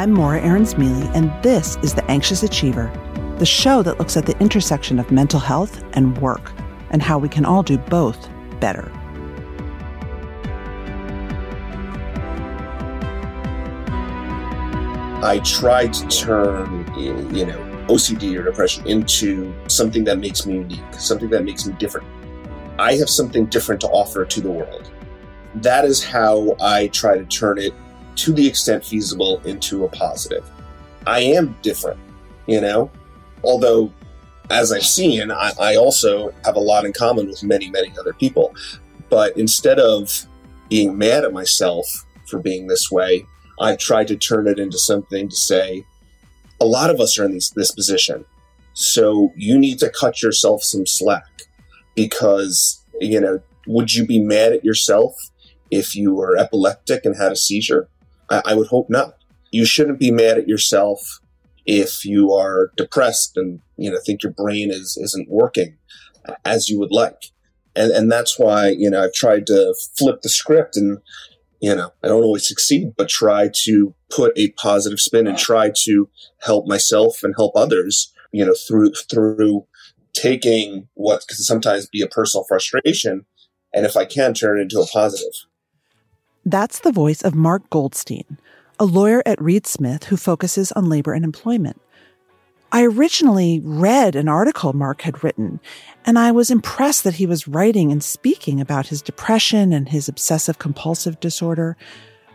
I'm Maura Aarons-Mele, and this is The Anxious Achiever, the show that looks at the intersection of mental health and work and how we can all do both better. I tried to turn, you know, OCD or depression into something that makes me unique, something that makes me different. I have something different to offer to the world. That is how I try to turn it to the extent feasible into a positive. I am different, you know, although as I've seen, I, I, also have a lot in common with many, many other people. But instead of being mad at myself for being this way, I've tried to turn it into something to say, a lot of us are in this, this position. So you need to cut yourself some slack because, you know, would you be mad at yourself if you were epileptic and had a seizure? I, I would hope not. You shouldn't be mad at yourself if you are depressed and you know think your brain is isn't working as you would like. And and that's why, you know, I've tried to flip the script and you know, I don't always succeed, but try to put a positive spin and try to help myself and help others, you know, through through taking what can sometimes be a personal frustration and if I can turn it into a positive. That's the voice of Mark Goldstein, a lawyer at Reed Smith who focuses on labor and employment. I originally read an article Mark had written, and I was impressed that he was writing and speaking about his depression and his obsessive compulsive disorder,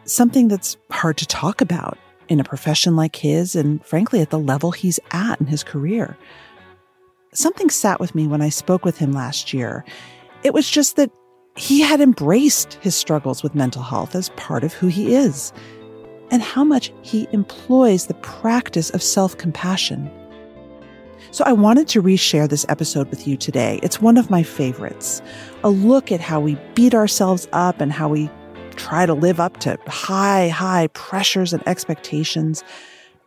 something that's hard to talk about in a profession like his and frankly at the level he's at in his career. Something sat with me when I spoke with him last year. It was just that he had embraced his struggles with mental health as part of who he is, and how much he employs the practice of self compassion. So I wanted to reshare this episode with you today. It's one of my favorites. A look at how we beat ourselves up and how we try to live up to high, high pressures and expectations,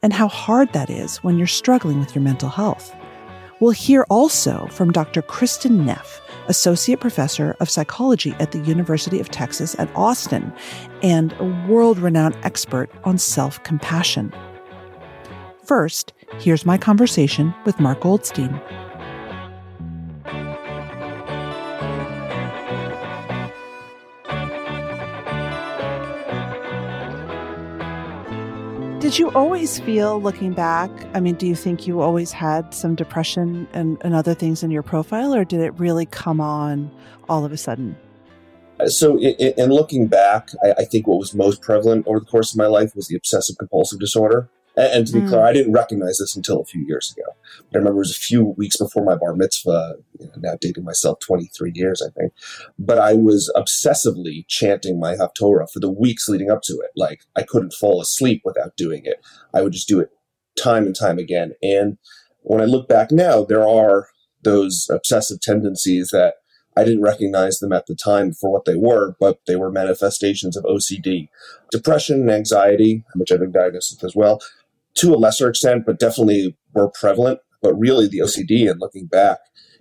and how hard that is when you're struggling with your mental health. We'll hear also from Dr. Kristin Neff, Associate Professor of Psychology at the University of Texas at Austin and a world renowned expert on self compassion. First, here's my conversation with Mark Goldstein. Did you always feel, looking back, I mean, do you think you always had some depression and, and other things in your profile, or did it really come on all of a sudden? Uh, so, in, in looking back, I, I, think what was most prevalent over the course of my life was the obsessive compulsive disorder. And, and to be mm. clear, I didn't recognize this until a few years ago. I remember it was a few weeks before my bar mitzvah, you know, now dating myself 23 years, I think. But I was obsessively chanting my Haftorah for the weeks leading up to it. Like I couldn't fall asleep without doing it. I would just do it time and time again. And when I look back now, there are those obsessive tendencies that I didn't recognize them at the time for what they were, but they were manifestations of OCD. Depression and anxiety, which I've been diagnosed with as well, to a lesser extent, but definitely were prevalent. But really, the OCD and looking back,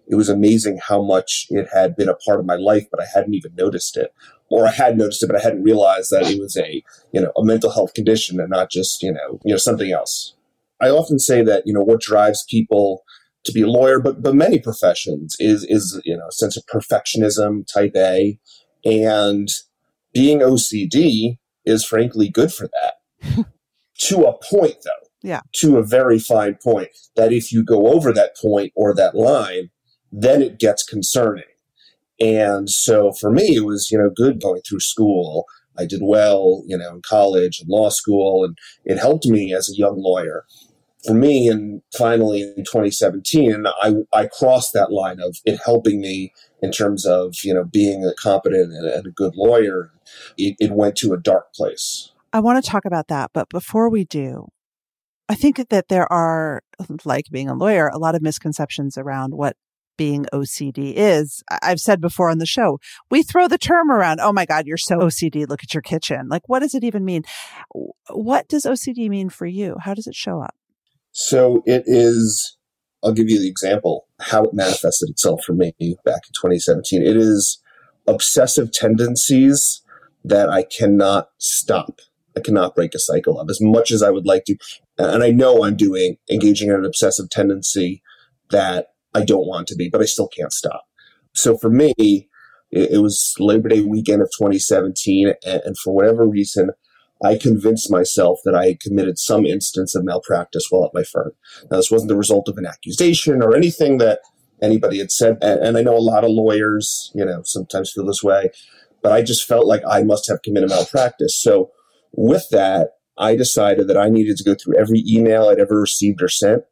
it was amazing how much it had been a part of my life, but I hadn't even noticed it. Or I had noticed it, but I hadn't realized that it was a, you know, a mental health condition and not just, you know, you know, something else. I often say that, you know, what drives people to be a lawyer, but but many professions is is, you know, a sense of perfectionism, type A. And being OCD is frankly good for that. to a point though yeah. to a very fine point that if you go over that point or that line, then it gets concerning. And so for me, it was, you know, good going through school. I did well, you know, in college and law school, and it helped me as a young lawyer. For me, and finally in 2017, I, I crossed that line of it helping me in terms of, you know, being a competent and, and a good lawyer. It, it went to a dark place. I want to talk about that, but before we do, I think that there are, like being a lawyer, a lot of misconceptions around what being OCD is. I've said before on the show, we throw the term around. Oh my God, you're so OCD. Look at your kitchen. Like, what does it even mean? What does OCD mean for you? How does it show up? So it is, I'll give you the example how it manifested itself for me back in 2017. It is obsessive tendencies that I cannot stop. I cannot break a cycle of as much as I would like to. And I know I'm doing engaging in an obsessive tendency that I don't want to be, but I still can't stop. So for me, it, was Labor Day weekend of 2017. And, for whatever reason, I convinced myself that I had committed some instance of malpractice while at my firm. Now, this wasn't the result of an accusation or anything that anybody had said. And, and I know a lot of lawyers, you know, sometimes feel this way, but I just felt like I must have committed malpractice. So with that, I decided that I needed to go through every email I'd ever received or sent,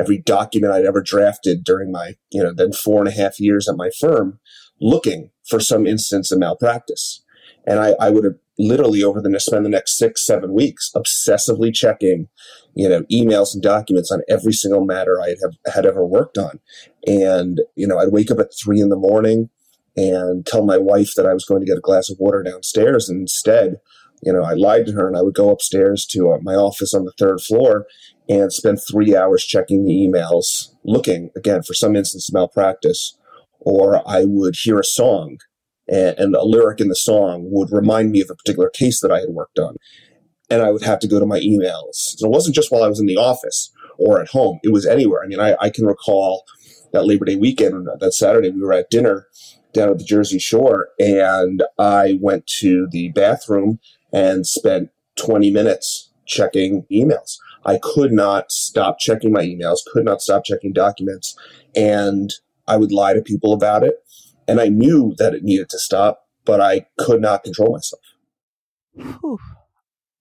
every document I'd ever drafted during my, you know, then four and a half years at my firm, looking for some instance of malpractice. And I, I would have literally over the spend the next six, seven weeks obsessively checking, you know, emails and documents on every single matter I had, had ever worked on. And, you know, I'd wake up at three in the morning and tell my wife that I was going to get a glass of water downstairs. And instead, you know, I lied to her and I would go upstairs to uh, my office on the third floor and spend three hours checking the emails, looking again for some instance of malpractice. Or I would hear a song and, and a lyric in the song would remind me of a particular case that I had worked on. And I would have to go to my emails. So it wasn't just while I was in the office or at home. It was anywhere. I mean, I, I can recall that Labor Day weekend, that Saturday, we were at dinner down at the Jersey Shore and I went to the bathroom and spent 20 minutes checking emails. I could not stop checking my emails, could not stop checking documents. And I would lie to people about it. And I knew that it needed to stop, but I could not control myself. Whew.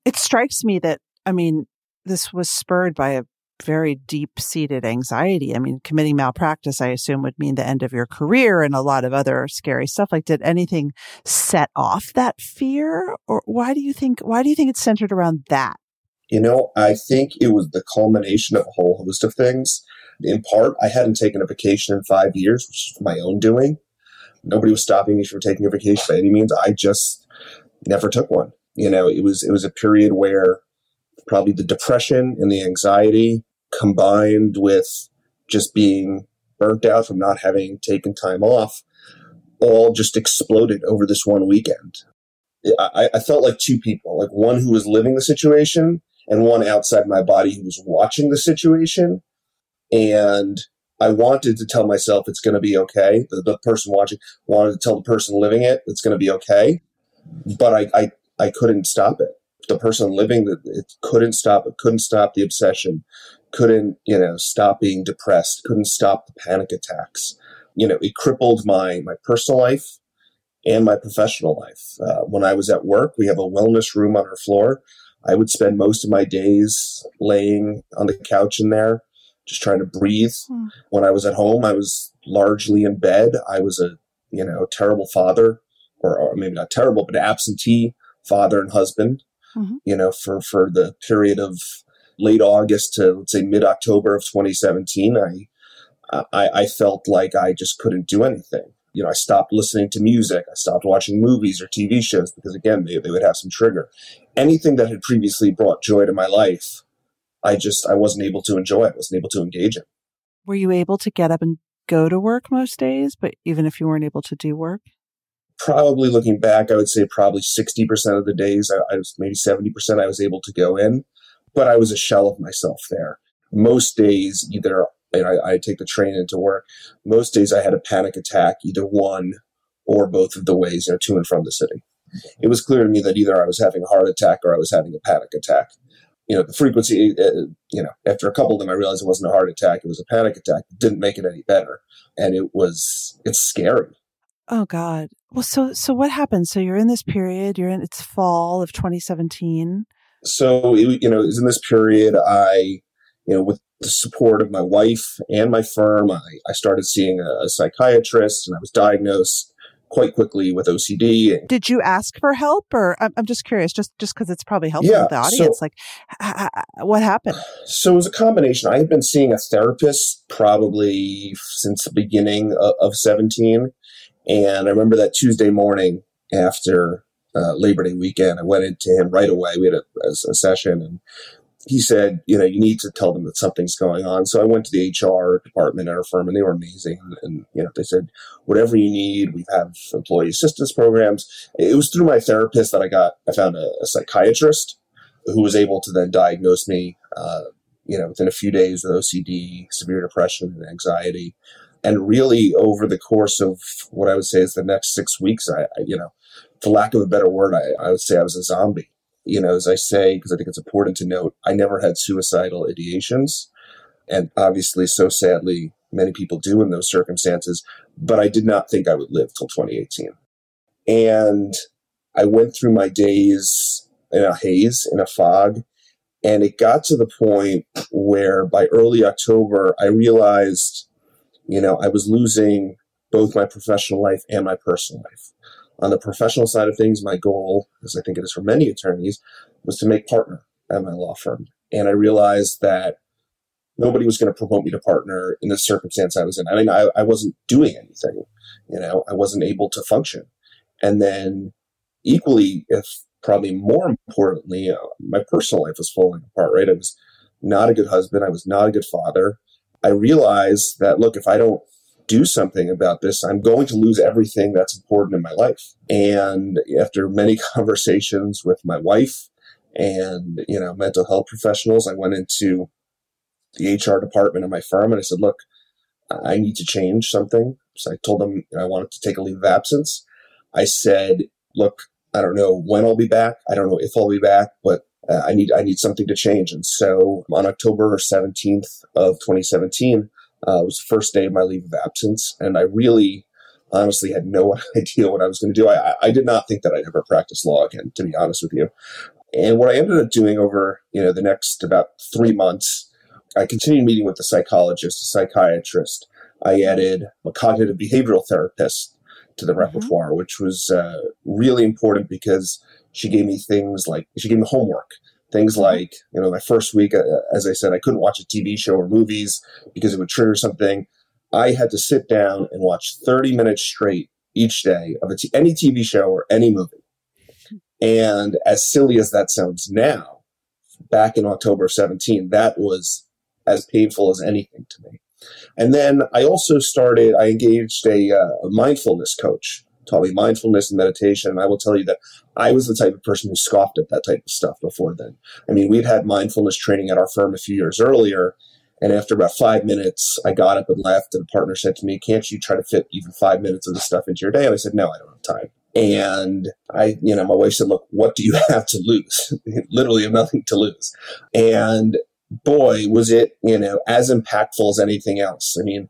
It strikes me that, I mean, this was spurred by a very deep seated anxiety. I mean, committing malpractice, I assume, would mean the end of your career and a lot of other scary stuff. Like, did anything set off that fear? Or why do you think, why do you think it's centered around that? You know, I think it was the culmination of a whole host of things. In part, I hadn't taken a vacation in five years, which is my own doing. Nobody was stopping me from taking a vacation by any means. I just never took one. You know, it was it was a period where probably the depression and the anxiety combined with just being burnt out from not having taken time off all just exploded over this one weekend. I, I, felt like two people, like one who was living the situation and one outside my body who was watching the situation. And I wanted to tell myself it's going to be okay. The, the, person watching wanted to tell the person living it it's going to be okay. But I, I, I couldn't stop it. The person living that it couldn't stop it, couldn't stop the obsession, couldn't, you know, stop being depressed, couldn't stop the panic attacks. You know, it crippled my, my personal life and my professional life. Uh, when I was at work, we have a wellness room on our floor. I would spend most of my days laying on the couch in there, just trying to breathe. Mm. When I was at home, I was largely in bed. I was a, you know, terrible father, or, or maybe not terrible, but absentee father and husband. Mm-hmm. You know, for for the period of late August to let's say mid October of 2017, I, I, I felt like I just couldn't do anything. You know, I stopped listening to music. I stopped watching movies or TV shows because again, they, they would have some trigger. Anything that had previously brought joy to my life, I just, I wasn't able to enjoy. I wasn't able to engage in. Were you able to get up and go to work most days, but even if you weren't able to do work? Probably looking back, I would say probably 60% of the days, I, I was maybe 70% I was able to go in but I was a shell of myself there. Most days, either I, I take the train into work. Most days, I had a panic attack, either one or both of the ways, you know, to and from the city. It was clear to me that either I was having a heart attack or I was having a panic attack. You know, the frequency, uh, you know, after a couple of them, I realized it wasn't a heart attack. It was a panic attack. It didn't make it any better. And it was, it's scary. Oh God. Well, so, so what happened? So you're in this period, you're in, it's fall of 2017 so you know, it was in this period I, you know, with the support of my wife and my firm, I, I started seeing a, a psychiatrist, and I was diagnosed quite quickly with OCD. Did you ask for help, or I'm, I'm just curious, just just because it's probably helpful yeah, to the audience, so, like h- h- what happened? So it was a combination. I had been seeing a therapist probably since the beginning of, of 17, and I remember that Tuesday morning after uh, Labor Day weekend, I went into him right away. We had a, a, a session, and he said, you know, you need to tell them that something's going on. So I went to the HR department at our firm and they were amazing. And, and, you know, they said, whatever you need, we have employee assistance programs. It was through my therapist that I got, I found a, a psychiatrist who was able to then diagnose me, uh, you know, within a few days with OCD, severe depression and anxiety. And really over the course of what I would say is the next six weeks, I, I you know, for lack of a better word, I, I would say I was a zombie you know, as I say, because I think it's important to note, I never had suicidal ideations. And obviously, so sadly, many people do in those circumstances, but I did not think I would live till 2018. And I went through my days in a haze, in a fog. And it got to the point where by early October, I realized, you know, I was losing both my professional life and my personal life. On the professional side of things, my goal, as I think it is for many attorneys, was to make partner at my law firm. And I realized that nobody was going to promote me to partner in the circumstance I was in. I mean, I, I wasn't doing anything, you know, I wasn't able to function. And then equally, if probably more importantly, uh, my personal life was falling apart, right? I was not a good husband. I was not a good father. I realized that, look, if I don't do something about this. I'm going to lose everything that's important in my life. And after many conversations with my wife and, you know, mental health professionals, I went into the HR department of my firm and I said, look, I need to change something. So I told them I wanted to take a leave of absence. I said, look, I don't know when I'll be back. I don't know if I'll be back, but uh, I need I need something to change. And so on October 17th of 2017, uh, it was the first day of my leave of absence, and I really, honestly, had no idea what I was going to do. I, I did not think that I'd ever practice law again, to be honest with you. And what I ended up doing over, you know, the next about three months, I continued meeting with a psychologist, a psychiatrist. I added a cognitive behavioral therapist to the mm-hmm. repertoire, which was uh, really important because she gave me things like she gave me homework Things mm-hmm. like, you know, my first week, uh, as I said, I couldn't watch a TV show or movies because it would trigger something. I had to sit down and watch 30 minutes straight each day of t- any TV show or any movie. And as silly as that sounds now, back in October 17, that was as painful as anything to me. And then I also started, I engaged a, uh, a mindfulness coach taught me mindfulness and meditation. And I will tell you that I was the type of person who scoffed at that type of stuff before then. I mean, we'd had mindfulness training at our firm a few years earlier. And after about five minutes, I got up and left. And a partner said to me, Can't you try to fit even five minutes of this stuff into your day? And I said, No, I don't have time. And I, you know, my wife said, Look, what do you have to lose? Literally have nothing to lose. And boy, was it, you know, as impactful as anything else. I mean,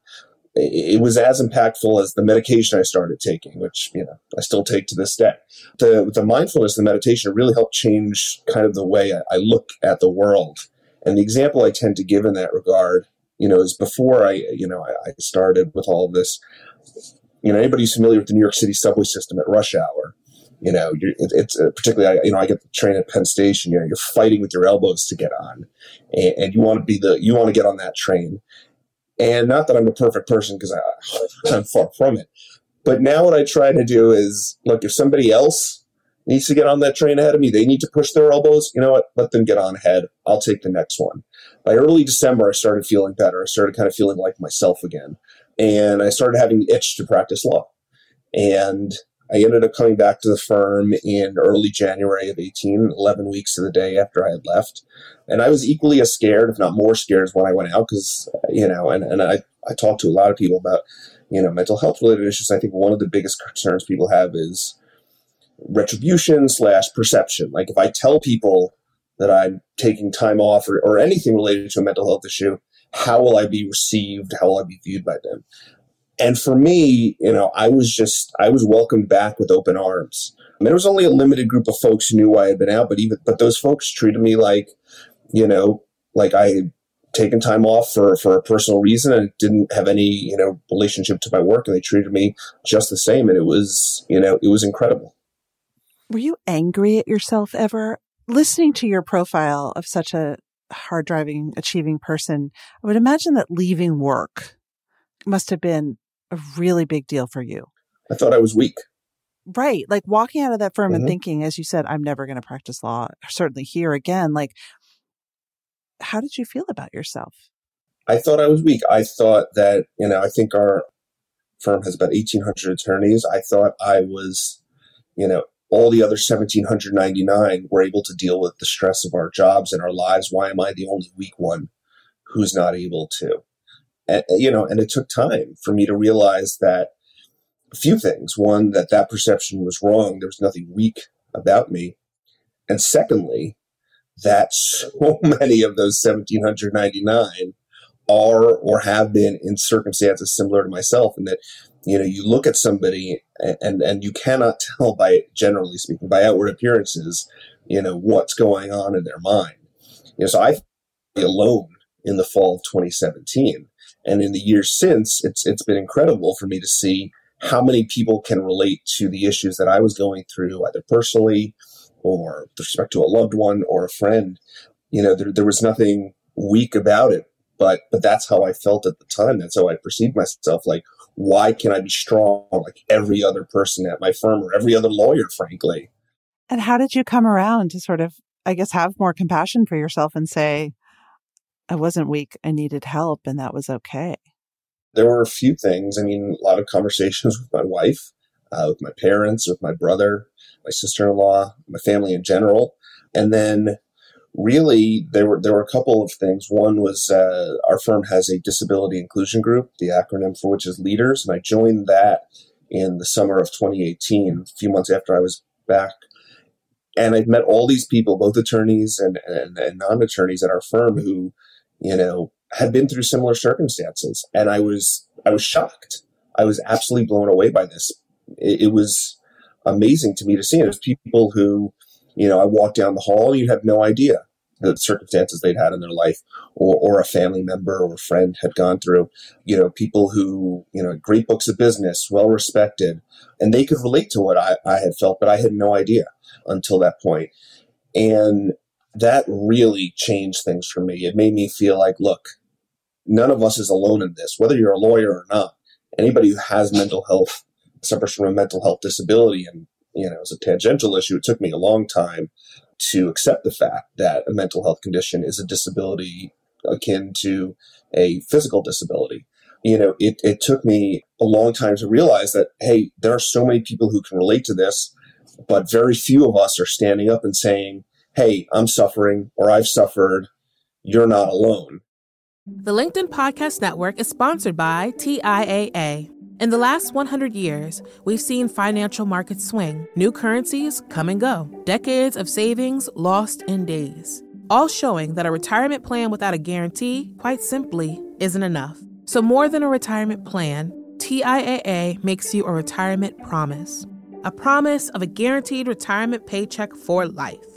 it was as impactful as the medication I started taking, which you know I still take to this day. The the mindfulness, the meditation, really helped change kind of the way I, I look at the world. And the example I tend to give in that regard, you know, is before I you know I, I started with all this. You know, anybody who's familiar with the New York City subway system at rush hour, you know, it, it's uh, particularly, you know, I get the train at Penn Station. You know, you're fighting with your elbows to get on, and, and you want to be the, you want to get on that train. And not that I'm a perfect person because I'm far from it. But now what I try to do is look, if somebody else needs to get on that train ahead of me, they need to push their elbows. You know what? Let them get on ahead. I'll take the next one. By early December, I started feeling better. I started kind of feeling like myself again. And I started having itch to practice law. And I ended up coming back to the firm in early January of 18, 11 weeks to the day after I had left. And I was equally as scared, if not more scared, as when I went out because, you know, and, and I, I talked to a lot of people about, you know, mental health related issues. I think one of the biggest concerns people have is retribution slash perception. Like if I tell people that I'm taking time off or, or anything related to a mental health issue, how will I be received? How will I be viewed by them? And for me, you know, I was just, I was welcomed back with open arms. I mean, there was only a limited group of folks who knew why I had been out, but even, but those folks treated me like, you know, like I had taken time off for, for a personal reason and didn't have any, you know, relationship to my work and they treated me just the same. And it was, you know, it was incredible. Were you angry at yourself ever? Listening to your profile of such a hard driving, achieving person, I would imagine that leaving work must have been a really big deal for you. I thought I was weak. Right. Like walking out of that firm Mhm. and thinking, as you said, I'm never going to practice law, certainly here again. Like, how did you feel about yourself? I thought I was weak. I thought that, you know, I think our firm has about 1,800 attorneys. I thought I was, you know, all the other 1,799 were able to deal with the stress of our jobs and our lives. Why am I the only weak one who's not able to? And, you know, and it took time for me to realize that a few things. One, that that perception was wrong. There was nothing weak about me. And secondly, that so many of those 1,799 are or have been in circumstances similar to myself and that you know you look at somebody and and you cannot tell by generally speaking by outward appearances you know what's going on in their mind you know so i alone in the fall of 2017 and in the years since it's it's been incredible for me to see how many people can relate to the issues that i was going through either personally or with respect to a loved one or a friend you know there, there was nothing weak about it but but that's how I felt at the time. That's how I perceived myself. Like, why can I be strong like every other person at my firm or every other lawyer, frankly? And how did you come around to sort of, I guess, have more compassion for yourself and say, I wasn't weak, I needed help, and that was okay? There were a few things. I mean, a lot of conversations with my wife, uh, with my parents, with my brother, my sister-in-law, my family in general, and then really there were there were a couple of things. One was uh, our firm has a disability inclusion group, the acronym for which is Leaders, and I joined that in the summer of 2018, a few months after I was back. And I've met all these people, both attorneys and, and, and non-attorneys at our firm who, you know, had been through similar circumstances. And I was, I was shocked. I was absolutely blown away by this. It, it was amazing to me to see. It was people who, you know, I walked down the hall and you'd have no idea the circumstances they'd had in their life or, or a family member or a friend had gone through, you know, people who, you know, great books of business, well respected, and they could relate to what I, I had felt, but I had no idea until that point. And that really changed things for me. It made me feel like, look, none of us is alone in this, whether you're a lawyer or not. Anybody who has mental health suffers from a mental health disability and you know, as a tangential issue, it took me a long time to accept the fact that a mental health condition is a disability akin to a physical disability. You know, it, it took me a long time to realize that, hey, there are so many people who can relate to this, but very few of us are standing up and saying, hey, I'm suffering or I've suffered. You're not alone. The LinkedIn Podcast Network is sponsored by TIAA. In the last 100 years, we've seen financial markets swing, new currencies come and go, decades of savings lost in days, all showing that a retirement plan without a guarantee, quite simply, isn't enough. So, more than a retirement plan, TIAA makes you a retirement promise a promise of a guaranteed retirement paycheck for life,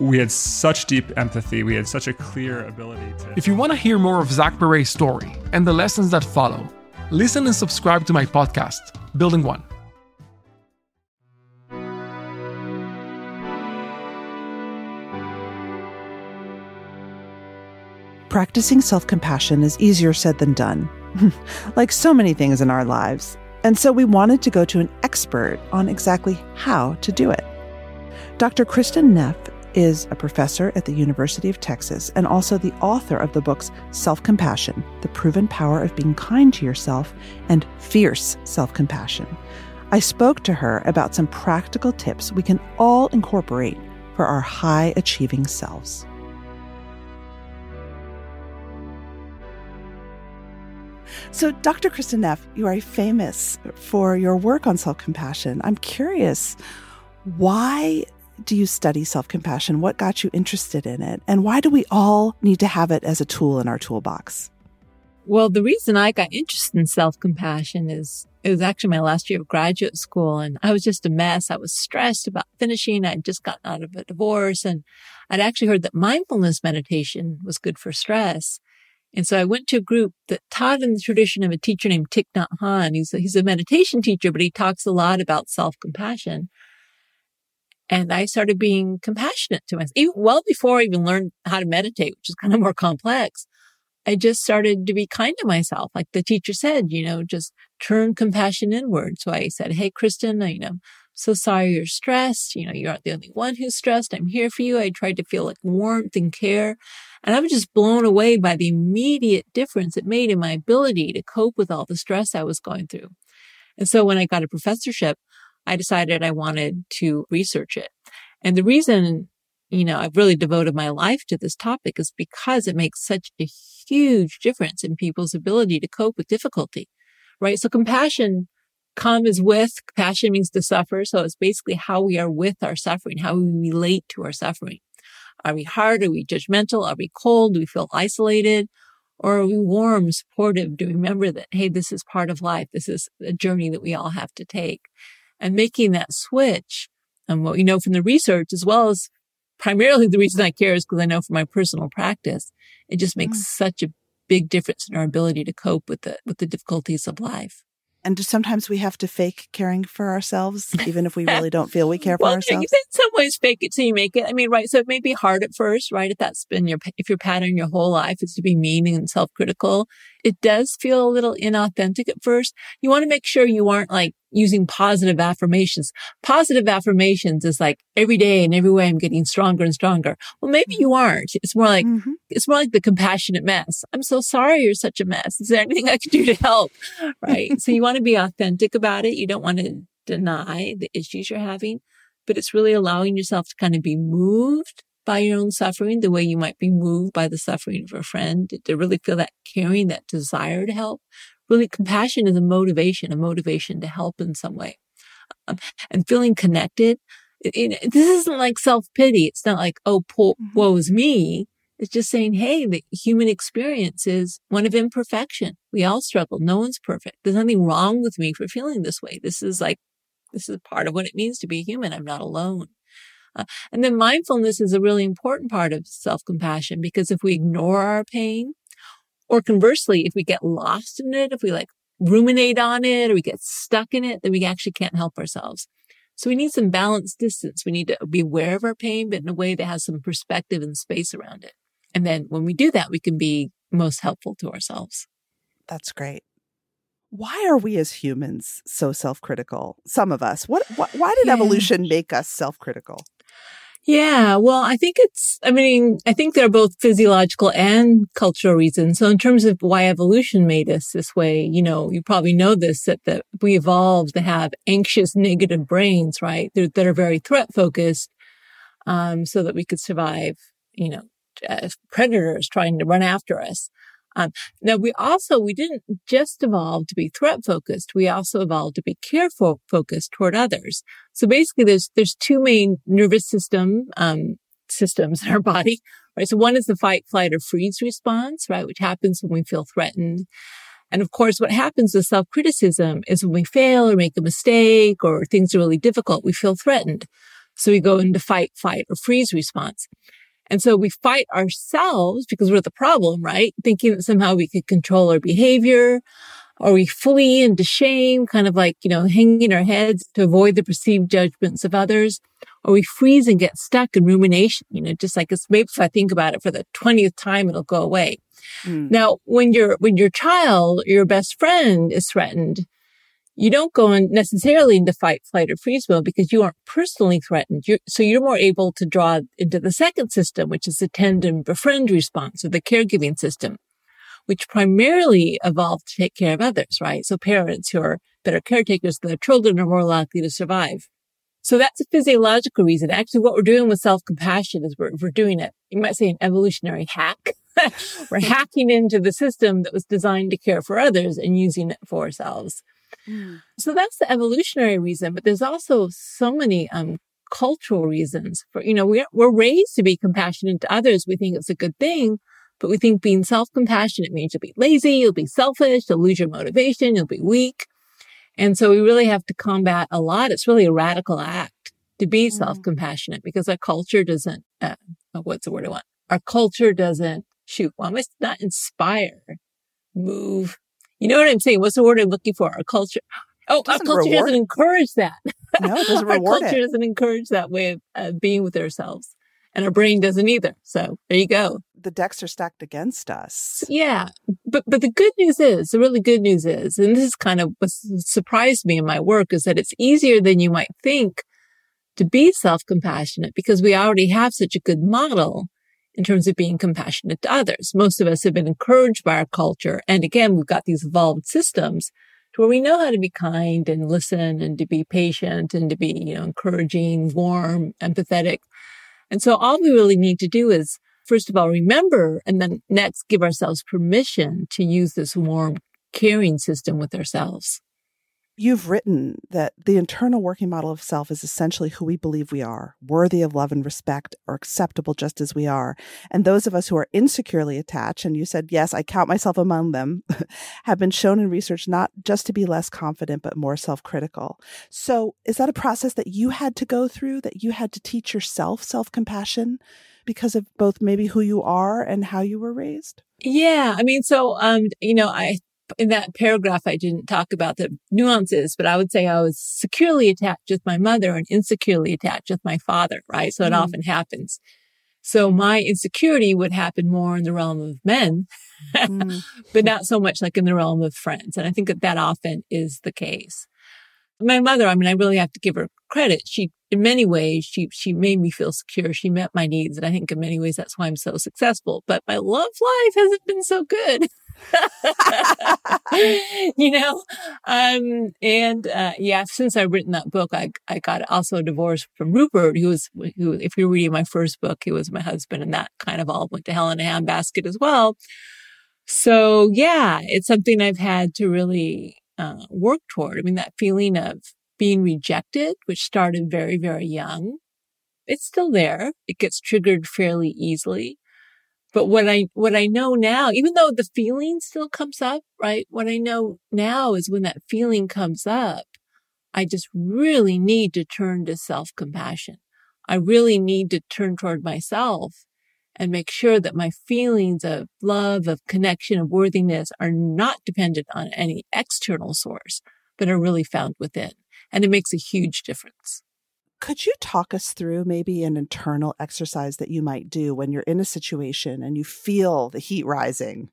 we had such deep empathy. We had such a clear ability to. If you want to hear more of Zach Perret's story and the lessons that follow, listen and subscribe to my podcast, Building One. Practicing self compassion is easier said than done. like so many things in our lives. And so we wanted to go to an expert on exactly how to do it. Dr. Kristin Neff is a professor at the University of Texas and also the author of the books Self Compassion The Proven Power of Being Kind to Yourself and Fierce Self Compassion. I spoke to her about some practical tips we can all incorporate for our high achieving selves. So, Dr. Kristin Neff, you are famous for your work on self compassion. I'm curious, why do you study self compassion? What got you interested in it? And why do we all need to have it as a tool in our toolbox? Well, the reason I got interested in self compassion is it was actually my last year of graduate school and I was just a mess. I was stressed about finishing. I'd just gotten out of a divorce and I'd actually heard that mindfulness meditation was good for stress. And so I went to a group that taught in the tradition of a teacher named Thich Nhat Hanh. He's a, he's a meditation teacher, but he talks a lot about self compassion. And I started being compassionate to myself. Even well before I even learned how to meditate, which is kind of more complex, I just started to be kind to myself. Like the teacher said, you know, just turn compassion inward. So I said, Hey, Kristin, you know, so sorry you're stressed. You know, you're not the only one who's stressed. I'm here for you. I tried to feel like warmth and care. And I was just blown away by the immediate difference it made in my ability to cope with all the stress I was going through. And so when I got a professorship, I decided I wanted to research it. And the reason, you know, I've really devoted my life to this topic is because it makes such a huge difference in people's ability to cope with difficulty, right? So compassion comes with, compassion means to suffer. So it's basically how we are with our suffering, how we relate to our suffering. Are we hard? Are we judgmental? Are we cold? Do we feel isolated? Or are we warm, supportive? Do we remember that, hey, this is part of life. This is a journey that we all have to take and making that switch and what we know from the research as well as primarily the reason I care is because I know from my personal practice, it just makes mm. such a big difference in our ability to cope with the, with the difficulties of life. And sometimes we have to fake caring for ourselves, even if we really don't feel we care for well, ourselves? In some ways, fake it till you make it. I mean, right. So it may be hard at first, right? If that's been your, if your pattern your whole life is to be mean and self-critical, it does feel a little inauthentic at first. You want to make sure you aren't like using positive affirmations. Positive affirmations is like every day and every way I'm getting stronger and stronger. Well, maybe you aren't. It's more like, mm-hmm. it's more like the compassionate mess. I'm so sorry you're such a mess. Is there anything I can do to help? Right. so you want to be authentic about it. You don't want to deny the issues you're having, but it's really allowing yourself to kind of be moved by your own suffering the way you might be moved by the suffering of a friend to really feel that caring, that desire to help really compassion is a motivation, a motivation to help in some way. Um, and feeling connected. It, it, this isn't like self pity. It's not like, oh, poor, mm-hmm. woe is me. It's just saying, hey, the human experience is one of imperfection. We all struggle. No one's perfect. There's nothing wrong with me for feeling this way. This is like, this is part of what it means to be human. I'm not alone. Uh, and then mindfulness is a really important part of self compassion because if we ignore our pain, or conversely, if we get lost in it, if we like ruminate on it or we get stuck in it, then we actually can't help ourselves. So we need some balanced distance. We need to be aware of our pain, but in a way that has some perspective and space around it. And then when we do that, we can be most helpful to ourselves. That's great. Why are we as humans so self-critical? Some of us. What, wh- why did yeah. evolution make us self-critical? Yeah, well, I think it's, I mean, I think there are both physiological and cultural reasons. So in terms of why evolution made us this way, you know, you probably know this, that, that we evolved to have anxious, negative brains, right? They're, that are very threat focused, um, so that we could survive, you know, as predators trying to run after us. Um, now we also, we didn't just evolve to be threat focused. We also evolved to be care focused toward others. So basically there's, there's two main nervous system, um, systems in our body, right? So one is the fight, flight, or freeze response, right? Which happens when we feel threatened. And of course, what happens with self-criticism is when we fail or make a mistake or things are really difficult, we feel threatened. So we go into fight, fight, or freeze response. And so we fight ourselves because we're the problem, right? Thinking that somehow we could control our behavior. or we flee into shame, kind of like, you know, hanging our heads to avoid the perceived judgments of others? Or we freeze and get stuck in rumination, you know, just like it's maybe if I think about it for the 20th time, it'll go away. Mm. Now, when your, when your child, your best friend is threatened, you don't go in necessarily into fight, flight, or freeze mode because you aren't personally threatened. You're, so you're more able to draw into the second system, which is the tend and befriend response or the caregiving system which primarily evolved to take care of others, right? So parents who are better caretakers of their children are more likely to survive. So that's a physiological reason. Actually, what we're doing with self-compassion is we're, we're doing it. You might say an evolutionary hack. we're hacking into the system that was designed to care for others and using it for ourselves. Mm. So that's the evolutionary reason. But there's also so many, um, cultural reasons for, you know, we're, we're raised to be compassionate to others. We think it's a good thing. But we think being self-compassionate means you'll be lazy, you'll be selfish, you'll lose your motivation, you'll be weak. And so we really have to combat a lot. It's really a radical act to be mm. self-compassionate because our culture doesn't, uh, oh, what's the word I want? Our culture doesn't shoot. Well, must not inspire, move. You know what I'm saying? What's the word I'm looking for? Our culture. Oh, our culture doesn't encourage that. No, it doesn't reward Our culture it. doesn't encourage that way of uh, being with ourselves and our brain doesn't either. So there you go. The decks are stacked against us. Yeah. But, but the good news is, the really good news is, and this is kind of what surprised me in my work is that it's easier than you might think to be self-compassionate because we already have such a good model in terms of being compassionate to others. Most of us have been encouraged by our culture. And again, we've got these evolved systems to where we know how to be kind and listen and to be patient and to be, you know, encouraging, warm, empathetic. And so all we really need to do is, first of all, remember and then next give ourselves permission to use this warm, caring system with ourselves. You've written that the internal working model of self is essentially who we believe we are, worthy of love and respect, or acceptable just as we are. And those of us who are insecurely attached, and you said, yes, I count myself among them, have been shown in research not just to be less confident, but more self critical. So is that a process that you had to go through, that you had to teach yourself self compassion because of both maybe who you are and how you were raised? Yeah. I mean, so, um, you know, I in that paragraph, I didn't talk about the nuances, but I would say I was securely attached with my mother and insecurely attached with my father, right? So it mm. often happens. So my insecurity would happen more in the realm of men, mm. but not so much like in the realm of friends. And I think that that often is the case. My mother, I mean, I really have to give her credit. She, in many ways, she, she made me feel secure. She met my needs. And I think in many ways, that's why I'm so successful. But my love life hasn't been so good. you know, um, and, uh, yeah, since I've written that book, I, I got also divorced from Rupert, who was, who, if you're reading my first book, he was my husband and that kind of all went to hell in a handbasket as well. So yeah, it's something I've had to really, uh, work toward. I mean, that feeling of being rejected, which started very, very young, it's still there. It gets triggered fairly easily. But what I, what I know now, even though the feeling still comes up, right? What I know now is when that feeling comes up, I just really need to turn to self compassion. I really need to turn toward myself and make sure that my feelings of love, of connection, of worthiness are not dependent on any external source, but are really found within. And it makes a huge difference. Could you talk us through maybe an internal exercise that you might do when you're in a situation and you feel the heat rising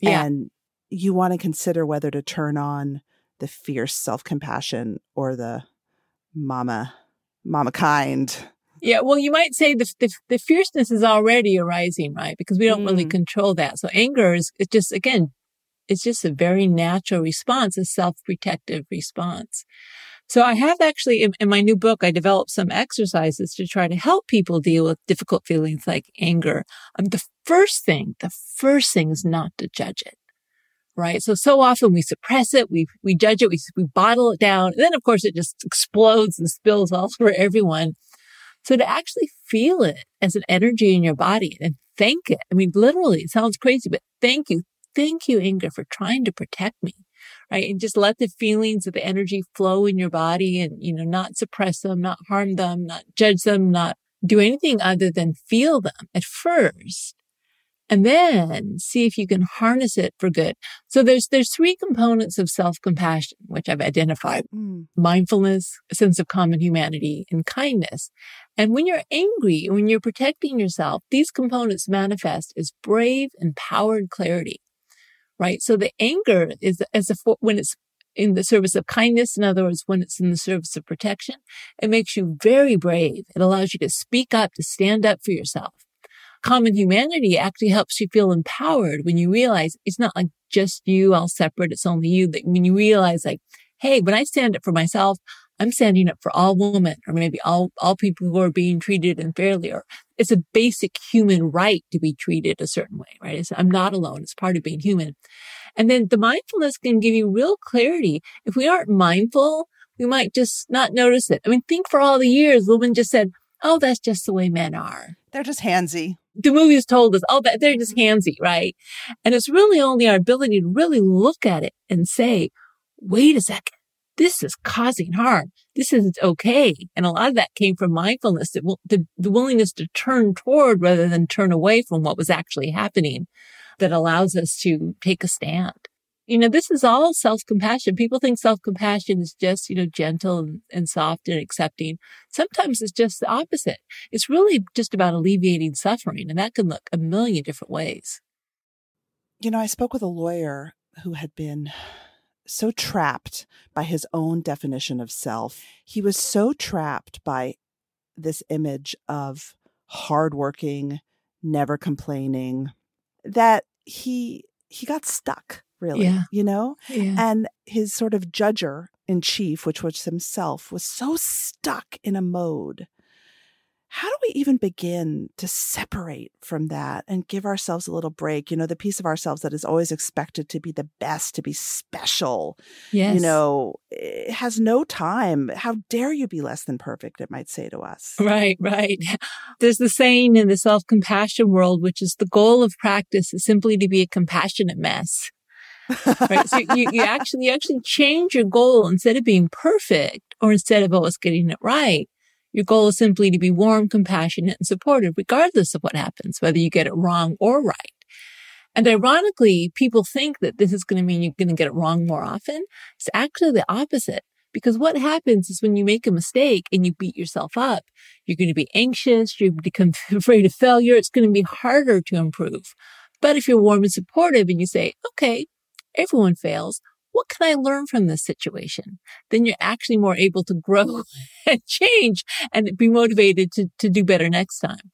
yeah. and you want to consider whether to turn on the fierce self-compassion or the mama mama kind yeah well you might say the, the, the fierceness is already arising right because we don't mm. really control that so anger is it just again it's just a very natural response a self-protective response so I have actually in, in, my new book, I developed some exercises to try to help people deal with difficult feelings like anger. Um, the first thing, the first thing is not to judge it. Right. So, so often we suppress it. We, we judge it. We, we bottle it down. And then of course it just explodes and spills all over everyone. So to actually feel it as an energy in your body and thank it. I mean, literally it sounds crazy, but thank you. Thank you, anger, for trying to protect me right? And just let the feelings of the energy flow in your body and, you know, not suppress them, not harm them, not judge them, not do anything other than feel them at first. and then see if you can harness it for good. So there's, there's three components of self-compassion, which I've identified. Mm. Mindfulness, a sense of common humanity, and kindness. And when you're angry, when you're protecting yourself, these components manifest as brave, empowered clarity, right? So the anger is as a, when it's in the service of kindness. In other words, when it's in the service of protection, it makes you very brave. It allows you to speak up, to stand up for yourself. Common humanity actually helps you feel empowered when you realize it's not like just you all separate. It's only you that when you realize like, Hey, when I stand up for myself, I'm standing up for all women or maybe all, all people who are being treated unfairly or it's a basic human right to be treated a certain way, right? It's, I'm not alone. It's part of being human. And then the mindfulness can give you real clarity. If we aren't mindful, we might just not notice it. I mean, think for all the years women just said, Oh, that's just the way men are. They're just handsy. The movies told us, oh, that they're just mm-hmm. handsy, right? And it's really only our ability to really look at it and say, wait a second this is causing harm. This isn't okay. And a lot of that came from mindfulness, the, the, the willingness to turn toward rather than turn away from what was actually happening that allows us to take a stand. You know, this is all self-compassion. People think self-compassion is just, you know, gentle and, and soft and accepting. Sometimes it's just the opposite. It's really just about alleviating suffering and that can look a million different ways. You know, I spoke with a lawyer who had been so trapped by his own definition of self. He was so trapped by this image of hardworking, never complaining, that he he got stuck really yeah. you know Yeah. and his sort of judger in chief which was himself was so stuck in a mode how do we even begin to separate from that and give ourselves a little break? You know, the piece of ourselves that is always expected to be the best, to be special, yes. you know, it has no time. How dare you be less than perfect? It might say to us. Right, right. There's the saying in the self compassion world, which is the goal of practice is simply to be a compassionate mess. right. So you, you actually, you actually change your goal instead of being perfect or instead of always getting it right your goal is simply to be warm, compassionate, and supportive, regardless of what happens, whether you get it wrong or right. And ironically, people think that this is going to mean you're going to get it wrong more often. It's actually the opposite. Because what happens is when you make a mistake and you beat yourself up, you're going to be anxious, you become afraid of failure. It's going to be harder to improve. But if you're warm and supportive and you say, okay, everyone fails what can I learn from this situation? Then you're actually more able to grow and change and be motivated to, to do better next time.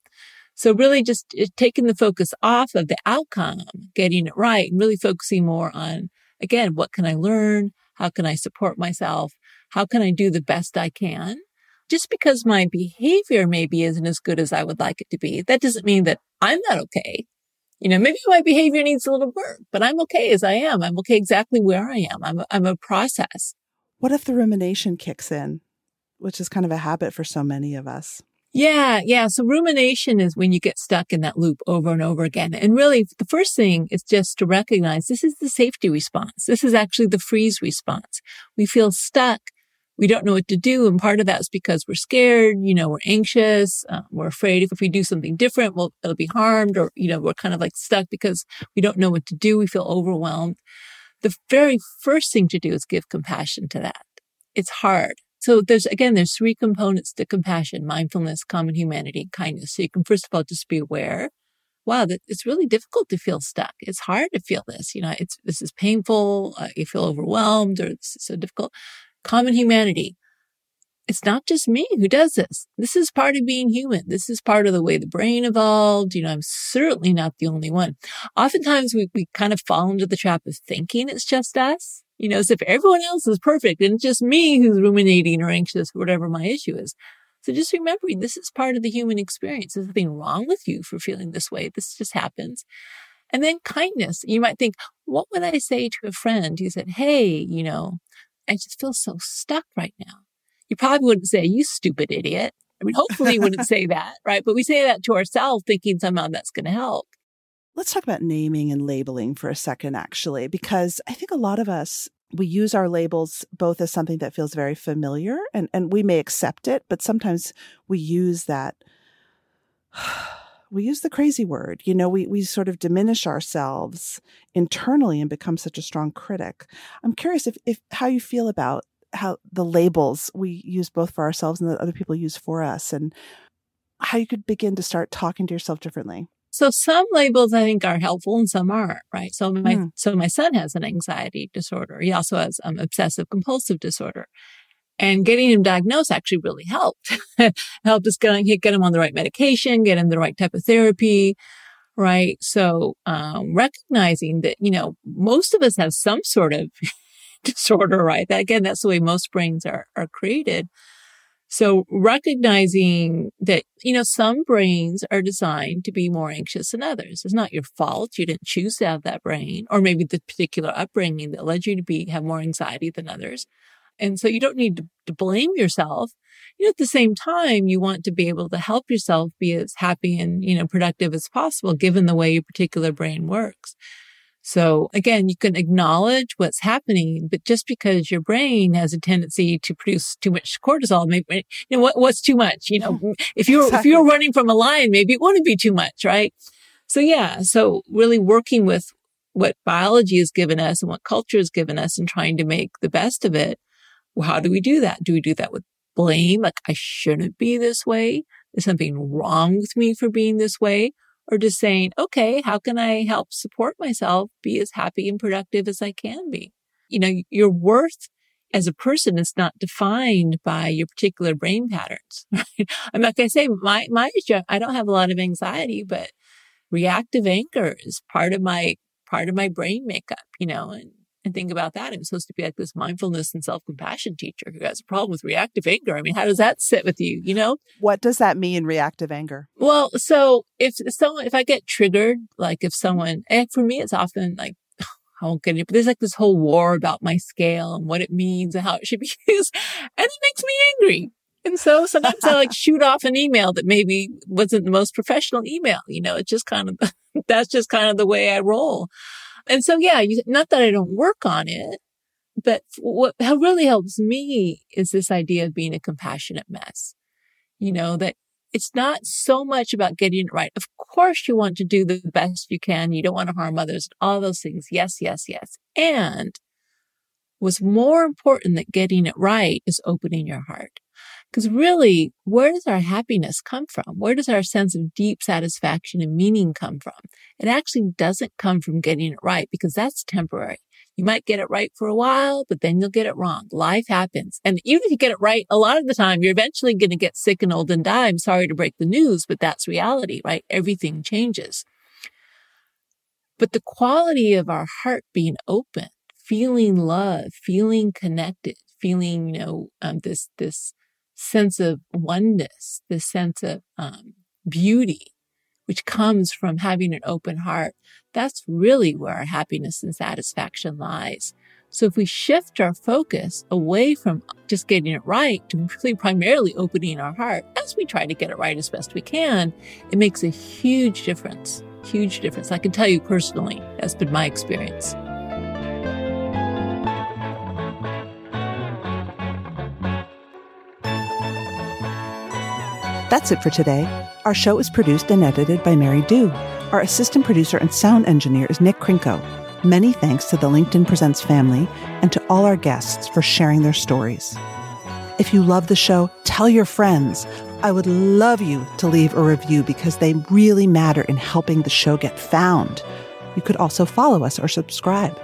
So really just uh, taking the focus off of the outcome, getting it right and really focusing more on, again, what can I learn? How can I support myself? How can I do the best I can? Just because my behavior maybe isn't as good as I would like it to be, that doesn't mean that I'm not okay. You know, maybe my behavior needs a little work, but I'm okay as I am. I'm okay exactly where I am. I'm a, I'm a process. What if the rumination kicks in, which is kind of a habit for so many of us? Yeah, yeah. So rumination is when you get stuck in that loop over and over again. And really, the first thing is just to recognize this is the safety response. This is actually the freeze response. We feel stuck we don't know what to do. And part of that is because we're scared, you know, we're anxious, uh, we're afraid if, if we do something different, well, it'll be harmed or, you know, we're kind of like stuck because we don't know what to do. We feel overwhelmed. The very first thing to do is give compassion to that. It's hard. So there's, again, there's three components to compassion, mindfulness, common humanity, and kindness. So you can first of all just be aware. Wow, that it's really difficult to feel stuck. It's hard to feel this. You know, it's, this is painful. Uh, you feel overwhelmed or it's so difficult common humanity. It's not just me who does this. This is part of being human. This is part of the way the brain evolved. You know, I'm certainly not the only one. Oftentimes we, we kind of fall into the trap of thinking it's just us, you know, as if everyone else is perfect and it's just me who's ruminating or anxious, or whatever my issue is. So just remembering this is part of the human experience. There's nothing wrong with you for feeling this way. This just happens. And then kindness. You might think, what would I say to a friend who said, Hey, you know, I just feel so stuck right now. You probably wouldn't say, you stupid idiot. I mean, hopefully you wouldn't say that, right? But we say that to ourselves thinking somehow that's going to help. Let's talk about naming and labeling for a second, actually, because I think a lot of us, we use our labels both as something that feels very familiar and, and we may accept it, but sometimes we use that we use the crazy word. You know, we, we sort of diminish ourselves internally and become such a strong critic. I'm curious if, if how you feel about how the labels we use both for ourselves and that other people use for us and how you could begin to start talking to yourself differently. So some labels I think are helpful and some aren't, right? So my, mm. so my son has an anxiety disorder. He also has um, obsessive compulsive disorder. And getting him diagnosed actually really helped. helped us get, get him on the right medication, get him the right type of therapy, right? So, um, recognizing that, you know, most of us have some sort of disorder, right? That, again, that's the way most brains are, are created. So recognizing that, you know, some brains are designed to be more anxious than others. It's not your fault. You didn't choose to have that brain or maybe the particular upbringing that led you to be, have more anxiety than others. And so you don't need to, to blame yourself. You know, at the same time, you want to be able to help yourself be as happy and, you know, productive as possible, given the way your particular brain works. So again, you can acknowledge what's happening, but just because your brain has a tendency to produce too much cortisol, maybe, you know, what, what's too much? You know, if you're, exactly. if you're running from a lion, maybe it wouldn't be too much, right? So yeah, so really working with what biology has given us and what culture has given us and trying to make the best of it well, how do we do that? Do we do that with blame? Like, I shouldn't be this way. There's something wrong with me for being this way. Or just saying, okay, how can I help support myself be as happy and productive as I can be? You know, your worth as a person is not defined by your particular brain patterns. I'm not going to say my, my issue, I don't have a lot of anxiety, but reactive anger is part of my, part of my brain makeup, you know, and and think about that. I'm supposed to be like this mindfulness and self compassion teacher who has a problem with reactive anger. I mean, how does that sit with you? You know? What does that mean, reactive anger? Well, so if someone, if I get triggered, like if someone, and for me, it's often like, I won't get it, but there's like this whole war about my scale and what it means and how it should be used. And it makes me angry. And so sometimes I like shoot off an email that maybe wasn't the most professional email. You know, it's just kind of, that's just kind of the way I roll. And so, yeah, you, not that I don't work on it, but what really helps me is this idea of being a compassionate mess. You know, that it's not so much about getting it right. Of course, you want to do the best you can. You don't want to harm others, all those things. Yes, yes, yes. And what's more important than getting it right is opening your heart. Because really, where does our happiness come from? Where does our sense of deep satisfaction and meaning come from? It actually doesn't come from getting it right because that's temporary. You might get it right for a while, but then you'll get it wrong. Life happens. And even if you get it right, a lot of the time, you're eventually going to get sick and old and die. I'm sorry to break the news, but that's reality, right? Everything changes. But the quality of our heart being open, feeling love, feeling connected, feeling, you know, um, this, this sense of oneness, this sense of um, beauty, which comes from having an open heart, that's really where our happiness and satisfaction lies. So if we shift our focus away from just getting it right to really primarily opening our heart as we try to get it right as best we can, it makes a huge difference. Huge difference. I can tell you personally, that's been my experience. That's it for today. Our show is produced and edited by Mary Dew. Our assistant producer and sound engineer is Nick Krinko. Many thanks to the LinkedIn Presents family and to all our guests for sharing their stories. If you love the show, tell your friends. I would love you to leave a review because they really matter in helping the show get found. You could also follow us or subscribe.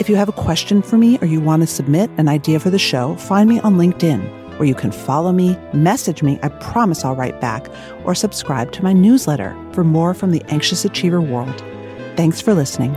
If you have a question for me or you want to submit an idea for the show, find me on LinkedIn where you can follow me, message me, I promise I'll write back, or subscribe to my newsletter for more from the anxious achiever world. Thanks for listening.